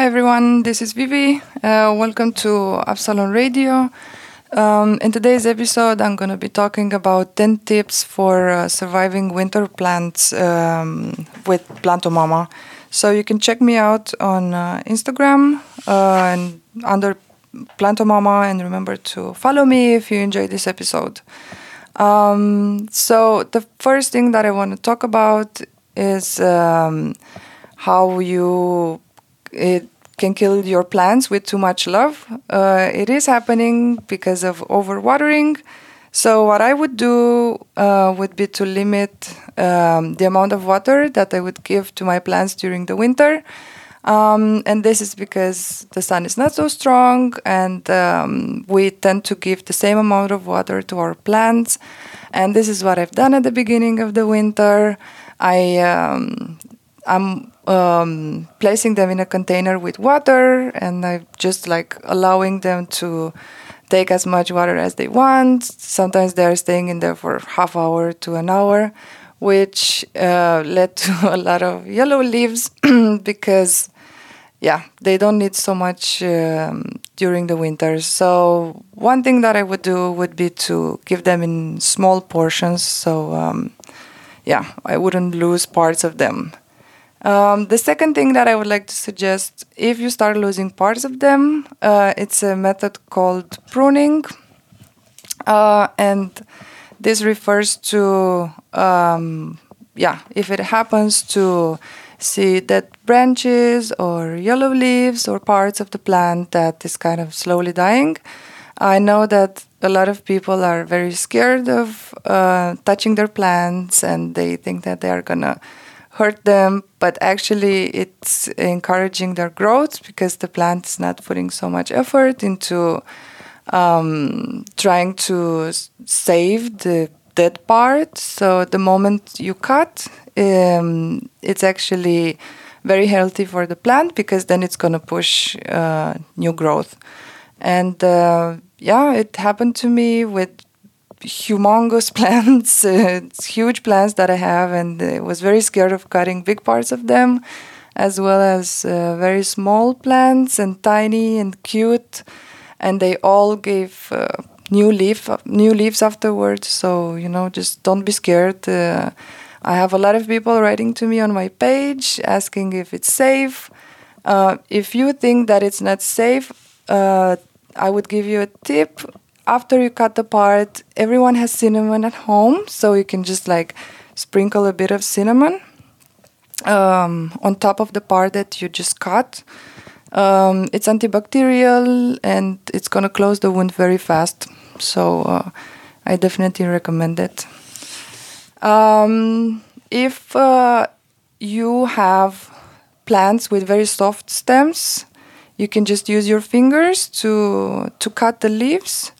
Hi everyone, this is Vivi. Uh, welcome to Absalon Radio. Um, in today's episode, I'm going to be talking about 10 tips for uh, surviving winter plants um, with Plantomama. So you can check me out on uh, Instagram uh, and under Plantomama, and remember to follow me if you enjoyed this episode. Um, so the first thing that I want to talk about is um, how you it can kill your plants with too much love. Uh, it is happening because of overwatering. So what I would do uh, would be to limit um, the amount of water that I would give to my plants during the winter. Um, and this is because the sun is not so strong, and um, we tend to give the same amount of water to our plants. And this is what I've done at the beginning of the winter. I um, I'm um, placing them in a container with water, and I'm just like allowing them to take as much water as they want. Sometimes they're staying in there for half hour to an hour, which uh, led to a lot of yellow leaves because, yeah, they don't need so much um, during the winter. So one thing that I would do would be to give them in small portions. So um, yeah, I wouldn't lose parts of them. Um, the second thing that I would like to suggest, if you start losing parts of them, uh, it's a method called pruning. Uh, and this refers to, um, yeah, if it happens to see dead branches or yellow leaves or parts of the plant that is kind of slowly dying. I know that a lot of people are very scared of uh, touching their plants and they think that they are gonna hurt them, but actually it's encouraging their growth because the plant is not putting so much effort into um, trying to save the dead part. So the moment you cut, um, it's actually very healthy for the plant because then it's going to push uh, new growth. And uh, yeah, it happened to me with humongous plants, uh, huge plants that I have, and I was very scared of cutting big parts of them, as well as uh, very small plants and tiny and cute, and they all gave uh, new leaf new leaves afterwards. So you know, just don't be scared. Uh, I have a lot of people writing to me on my page asking if it's safe. Uh, if you think that it's not safe, I would give you a tip after you cut the part, everyone has cinnamon at home, so you can just like sprinkle a bit of cinnamon um, on top of the part that you just cut. Um, it's antibacterial and it's gonna close the wound very fast. So uh, I definitely recommend it. Um, if uh, you have plants with very soft stems, you can just use your fingers to to cut the leaves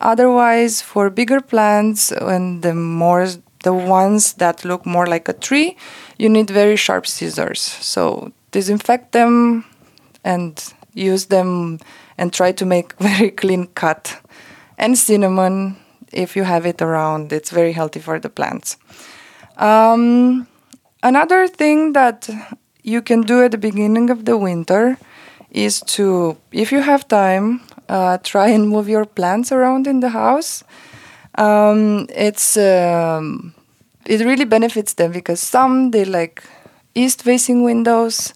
Otherwise, for bigger plants and the more the ones that look more like a tree, you need very sharp scissors. So disinfect them and use them and try to make very clean cut. And cinnamon, if you have it around, it's very healthy for the plants. Um, another thing that you can do at the beginning of the winter is to, if you have time, uh, try and move your plants around in the house. Um, it's um, it really benefits them because some they like east facing windows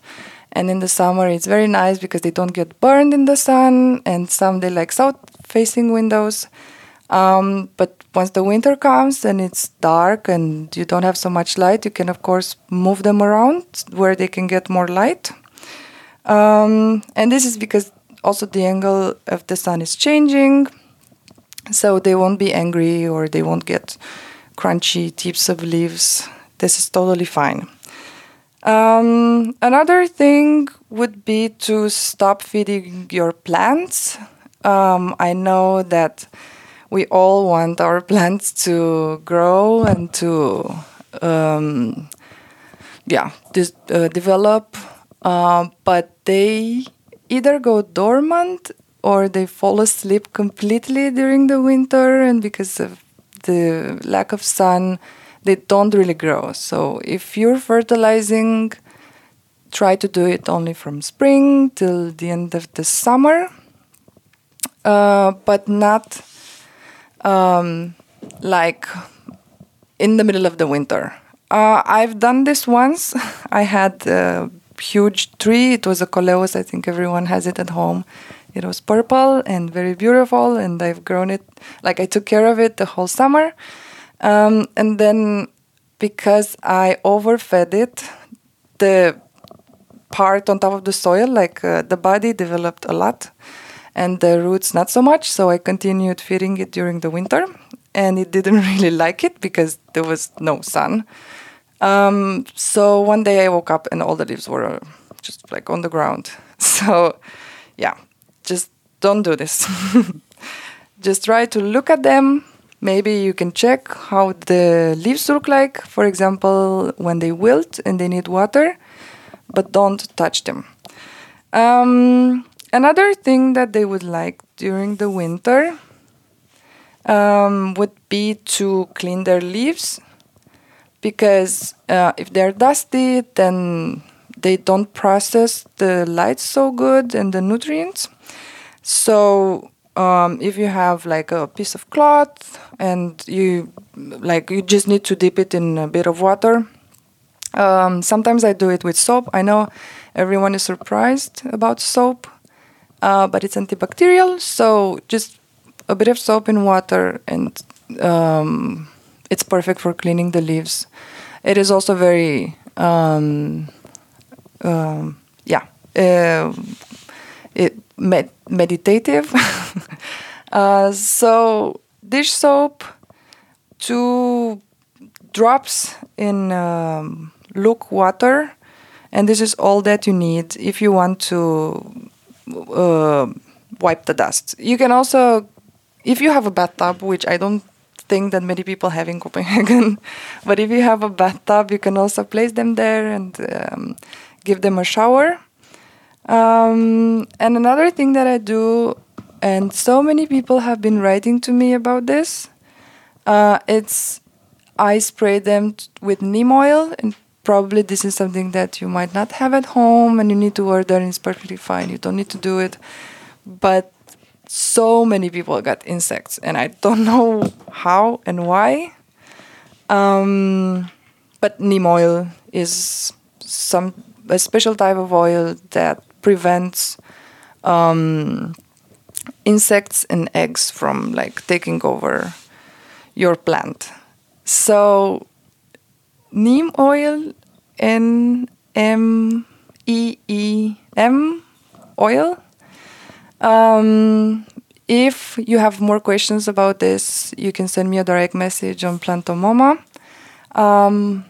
and in the summer it's very nice because they don't get burned in the sun and some they like south facing windows um, but once the winter comes and it's dark and you don't have so much light you can of course move them around where they can get more light um, and this is because also the angle of the sun is changing, so they won't be angry or they won't get crunchy tips of leaves. This is totally fine. Um, another thing would be to stop feeding your plants. Um, I know that we all want our plants to grow and to, um, yeah, dis- uh, develop, uh, but they either go dormant or they fall asleep completely during the winter and because of the lack of sun they don't really grow so if you're fertilizing try to do it only from spring till the end of the summer, uh, but not um, like in the middle of the winter. Uh, I've done this once. I had a huge tree. It was a coleus. I think everyone has it at home. It was purple and very beautiful, and I've grown it. Like I took care of it the whole summer, um, and then because I overfed it, the part on top of the soil, like uh, the body, developed a lot, and the roots not so much. So I continued feeding it during the winter, and it didn't really like it because there was no sun. Um, so one day I woke up and all the leaves were just like on the ground. So, yeah, just don't do this. just try to look at them. Maybe you can check how the leaves look like, for example, when they wilt and they need water, but don't touch them. Um, another thing that they would like during the winter um, would be to clean their leaves because uh, if they're dusty, then they don't process the light so good and the nutrients. So um, if you have like a piece of cloth and you like you just need to dip it in a bit of water. Um, sometimes I do it with soap. I know everyone is surprised about soap, uh, but it's antibacterial. So just a bit of soap in water and um, it's perfect for cleaning the leaves. It is also very, um, um, yeah, uh, it med- meditative. uh, so dish soap, two drops in um, luke water, and this is all that you need if you want to uh, wipe the dust. You can also, if you have a bathtub, which I don't thing that many people have in Copenhagen. but if you have a bathtub, you can also place them there and um, give them a shower. Um, and another thing that I do, and so many people have been writing to me about this, uh, it's I spray them with neem oil, and probably this is something that you might not have at home, and you need to order, and it's perfectly fine. You don't need to do it, but so many people got insects, and I don't know how and why. Um, but neem oil is some a special type of oil that prevents um, insects and eggs from like taking over your plant. So neem oil, N M E E M oil um, if you have more questions about this, you can send me a direct message on Plantomama. Um,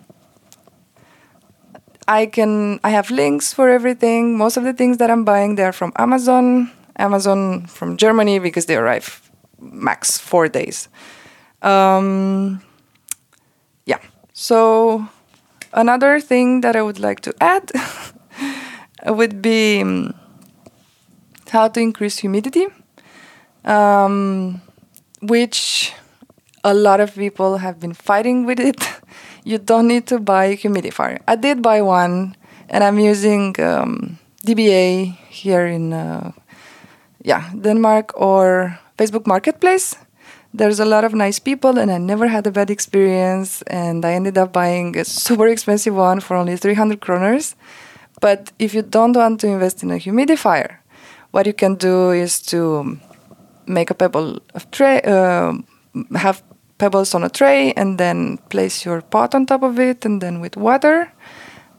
I can. I have links for everything. Most of the things that I'm buying, they are from Amazon. Amazon from Germany because they arrive max four days. Um, yeah. So another thing that I would like to add would be. How to increase humidity, um, which a lot of people have been fighting with it. you don't need to buy a humidifier. I did buy one, and I'm using um, DBA here in uh, yeah Denmark or Facebook Marketplace. There's a lot of nice people, and I never had a bad experience. And I ended up buying a super expensive one for only 300 kroners. But if you don't want to invest in a humidifier, what you can do is to make a pebble of tray, uh, have pebbles on a tray, and then place your pot on top of it, and then with water.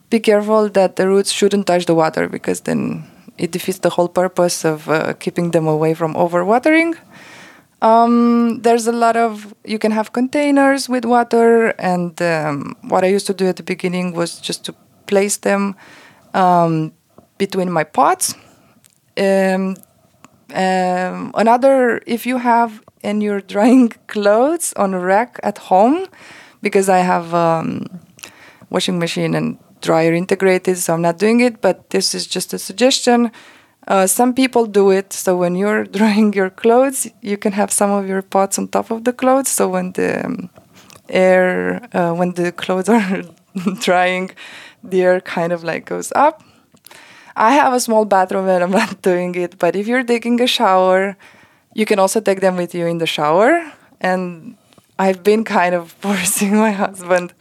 Be careful that the roots shouldn't touch the water because then it defeats the whole purpose of uh, keeping them away from overwatering. Um, there's a lot of you can have containers with water, and um, what I used to do at the beginning was just to place them um, between my pots um, um, another, if you have and you're drying clothes on a rack at home, because I have um, washing machine and dryer integrated, so I'm not doing it. But this is just a suggestion. Uh, some people do it, so when you're drying your clothes, you can have some of your pots on top of the clothes. So when the um, air, uh, when the clothes are drying, the air kind of like goes up I have a small bathroom and I'm not doing it, but if you're taking a shower, you can also take them with you in the shower. And I've been kind of forcing my husband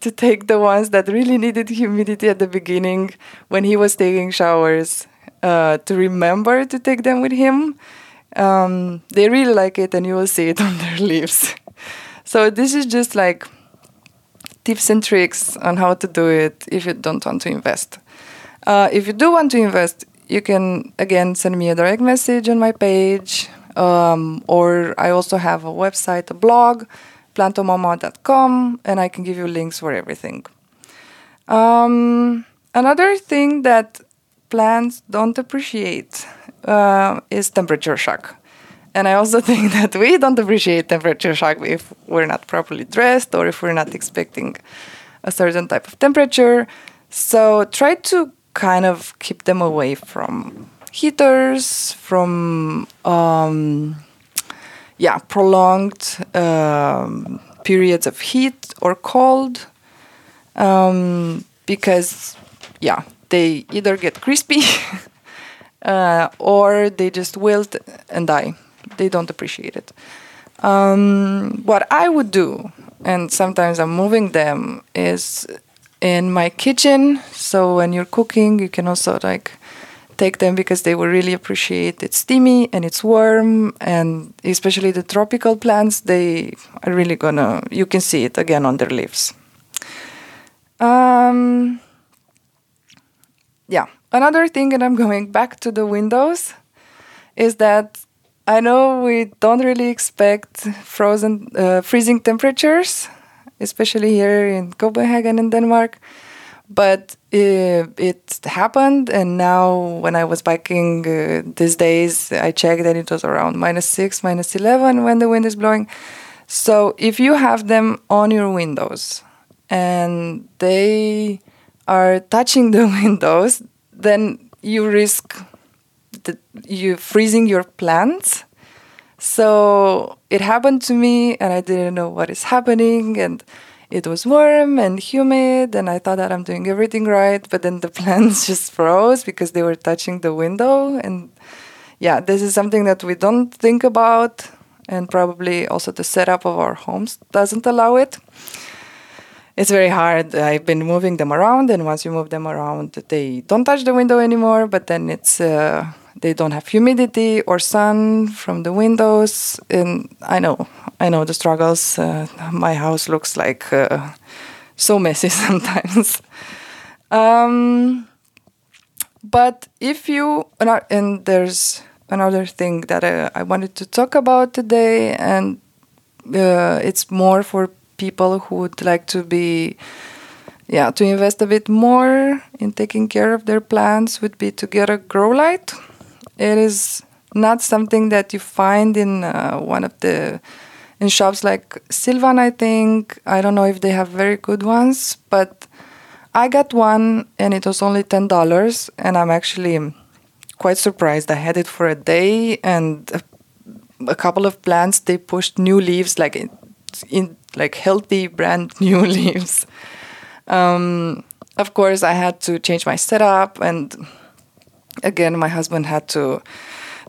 to take the ones that really needed humidity at the beginning when he was taking showers uh, to remember to take them with him. Um, they really like it, and you will see it on their leaves. so, this is just like tips and tricks on how to do it if you don't want to invest. Uh, if you do want to invest, you can again send me a direct message on my page, um, or I also have a website, a blog plantomama.com, and I can give you links for everything. Um, another thing that plants don't appreciate uh, is temperature shock. And I also think that we don't appreciate temperature shock if we're not properly dressed or if we're not expecting a certain type of temperature. So try to kind of keep them away from heaters, from um, yeah, prolonged um, periods of heat or cold, um, because yeah, they either get crispy uh, or they just wilt and die. They don't appreciate it. Um, what I would do, and sometimes I'm moving them, is in my kitchen. So when you're cooking, you can also like take them because they will really appreciate it's steamy and it's warm. And especially the tropical plants they are really gonna you can see it again on their leaves. Um, yeah. Another thing and i'm going back to the windows is that i know we don't really expect frozen uh, freezing temperatures especially here in copenhagen in denmark. But it, it, happened and now when i was biking uh, these days i checked that it was around minus 6 minus 11 when the wind is blowing. So if you have them on your windows and they are touching the windows then you risk the, you freezing your plants so it happened to me and i didn't know what is happening and it was warm and humid and i thought that i'm doing everything right but then the plants just froze because they were touching the window. And yeah this is something that we don't think about and probably also the setup of our homes doesn't allow it. It's very hard. I've been moving them around and once you move them around they don't touch the window anymore but then it's uh, they don't have humidity or sun from the windows. And i know i know the struggles. Uh, my house looks like uh, so messy sometimes. Um, but if you and there's another thing that I, I wanted to talk about today. And uh, it's more for people who would like to be yeah to invest a bit more in taking care of their plants would be to get a grow light it is not something that you find in uh, one of the in shops like Silvan. I think I don't know if they have very good ones, but I got one and it was only ten dollars, and I'm actually quite surprised. I had it for a day, and a, a couple of plants they pushed new leaves, like in, in like healthy, brand new leaves. Um, of course, I had to change my setup and again, my husband had to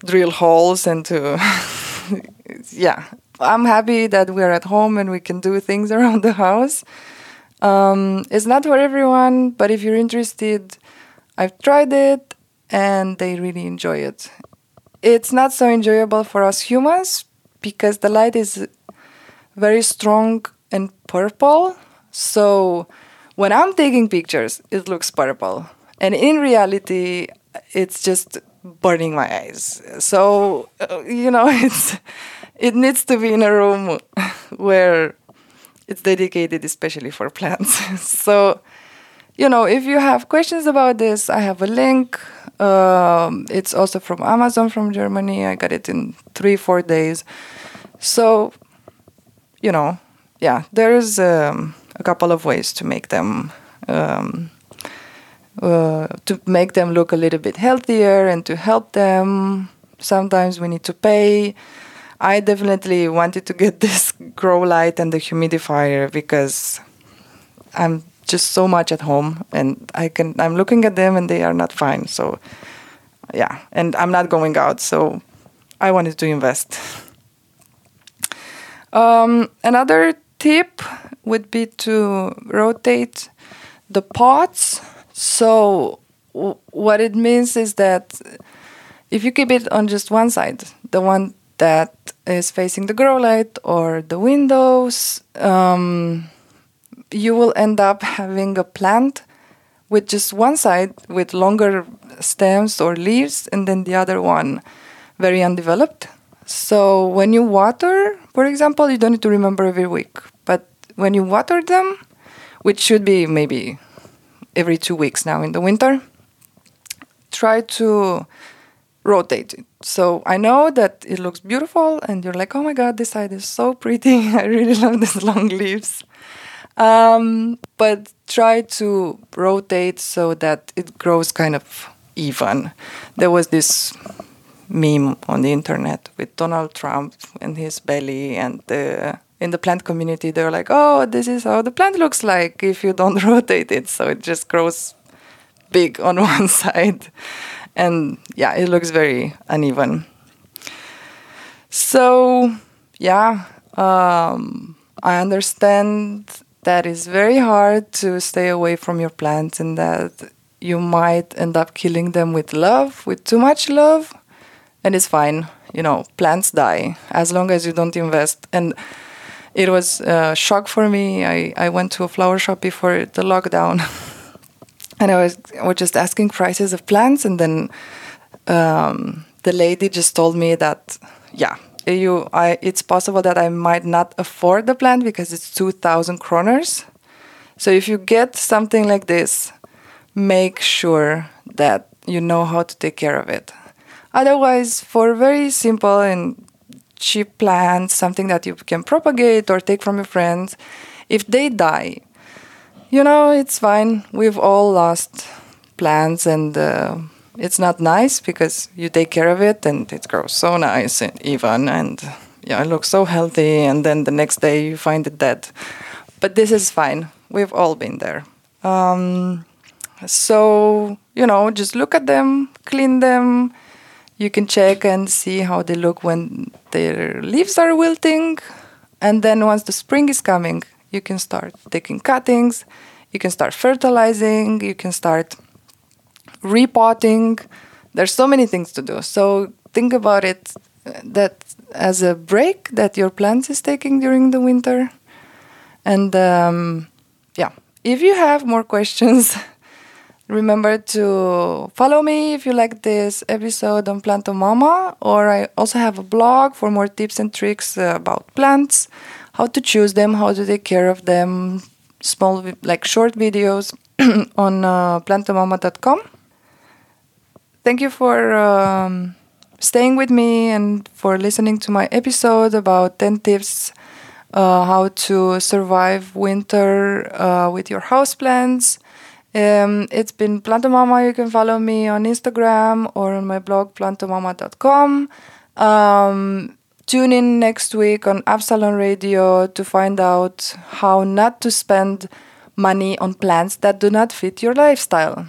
drill holes and to, yeah. I'm happy that we're at home and we can do things around the house. Um, it's not for everyone, but if you're interested, I've tried it and they really enjoy it. It's not so enjoyable for us humans because the light is very strong and purple. So when I'm taking pictures, it looks purple. And in reality, it's just burning my eyes. So uh, you know, it's it needs to be in a room where it's dedicated especially for plants. so you know, if you have questions about this, I have a link. Um, it's also from Amazon from Germany. I got it in three four days. So you know, yeah, there's um, a couple of ways to make them. Um, uh, to make them look a little bit healthier and to help them. Sometimes we need to pay. I definitely wanted to get this grow light and the humidifier because I'm just so much at home, and I can I'm looking at them and they are not fine. So yeah, and I'm not going out, so I wanted to invest. Um, another tip would be to rotate the pots. So what it means is that if you keep it on just one side, the one that is facing the grow light or the windows, um, you will end up having a plant with just one side with longer stems or leaves, and then the other one very undeveloped. So when you water, for example, you don't need to remember every week. But when you water them, which should be maybe every two weeks now in the winter, try to rotate it. So I know that it looks beautiful, and you're like, oh my god, this side is so pretty. I really love these long leaves. Um, but try to rotate so that it grows kind of even. There was this meme on the internet with Donald Trump and his belly and the in the plant community they're like oh this is how the plant looks like if you don't rotate it so it just grows big on one side and yeah it looks very uneven so yeah um, i understand that it's very hard to stay away from your plants and that you might end up killing them with love with too much love and it's fine. You know, plants die as long as you don't invest. And it was a shock for me. I, I went to a flower shop before the lockdown, and I was I was just asking prices of plants, and then um, the lady just told me that yeah. You, I, it's possible that I might not afford the plant because it's two thousand kroners. So if you get something like this, make sure that you know how to take care of it. Otherwise, for very simple and cheap plants, something that you can propagate or take from your friends, if they die, you know, it's fine. We've all lost plants and uh, it's not nice because you take care of it and it grows so nice and even and yeah, it looks so healthy and then the next day you find it dead. But this is fine. We've all been there. Um, so, you know, just look at them, clean them, you can check and see how they look when their leaves are wilting. And then once the spring is coming, you can start taking cuttings, you can start fertilizing, you can start repotting. There's so many things to do. So think about it that as a break that your plant is taking during the winter. And um, yeah, if you have more questions, Remember to follow me if you like this episode on Plantomama, or I also have a blog for more tips and tricks uh, about plants, how to choose them, how to take care of them, small, like short videos on uh, plantomama.com. Thank you for um, staying with me and for listening to my episode about 10 tips uh, how to survive winter uh, with your houseplants. Um, it's been Plantomama. You can follow me on Instagram or on my blog plantomama.com. Um, tune in next week on Absalon Radio to find out how not to spend money on plants that do not fit your lifestyle.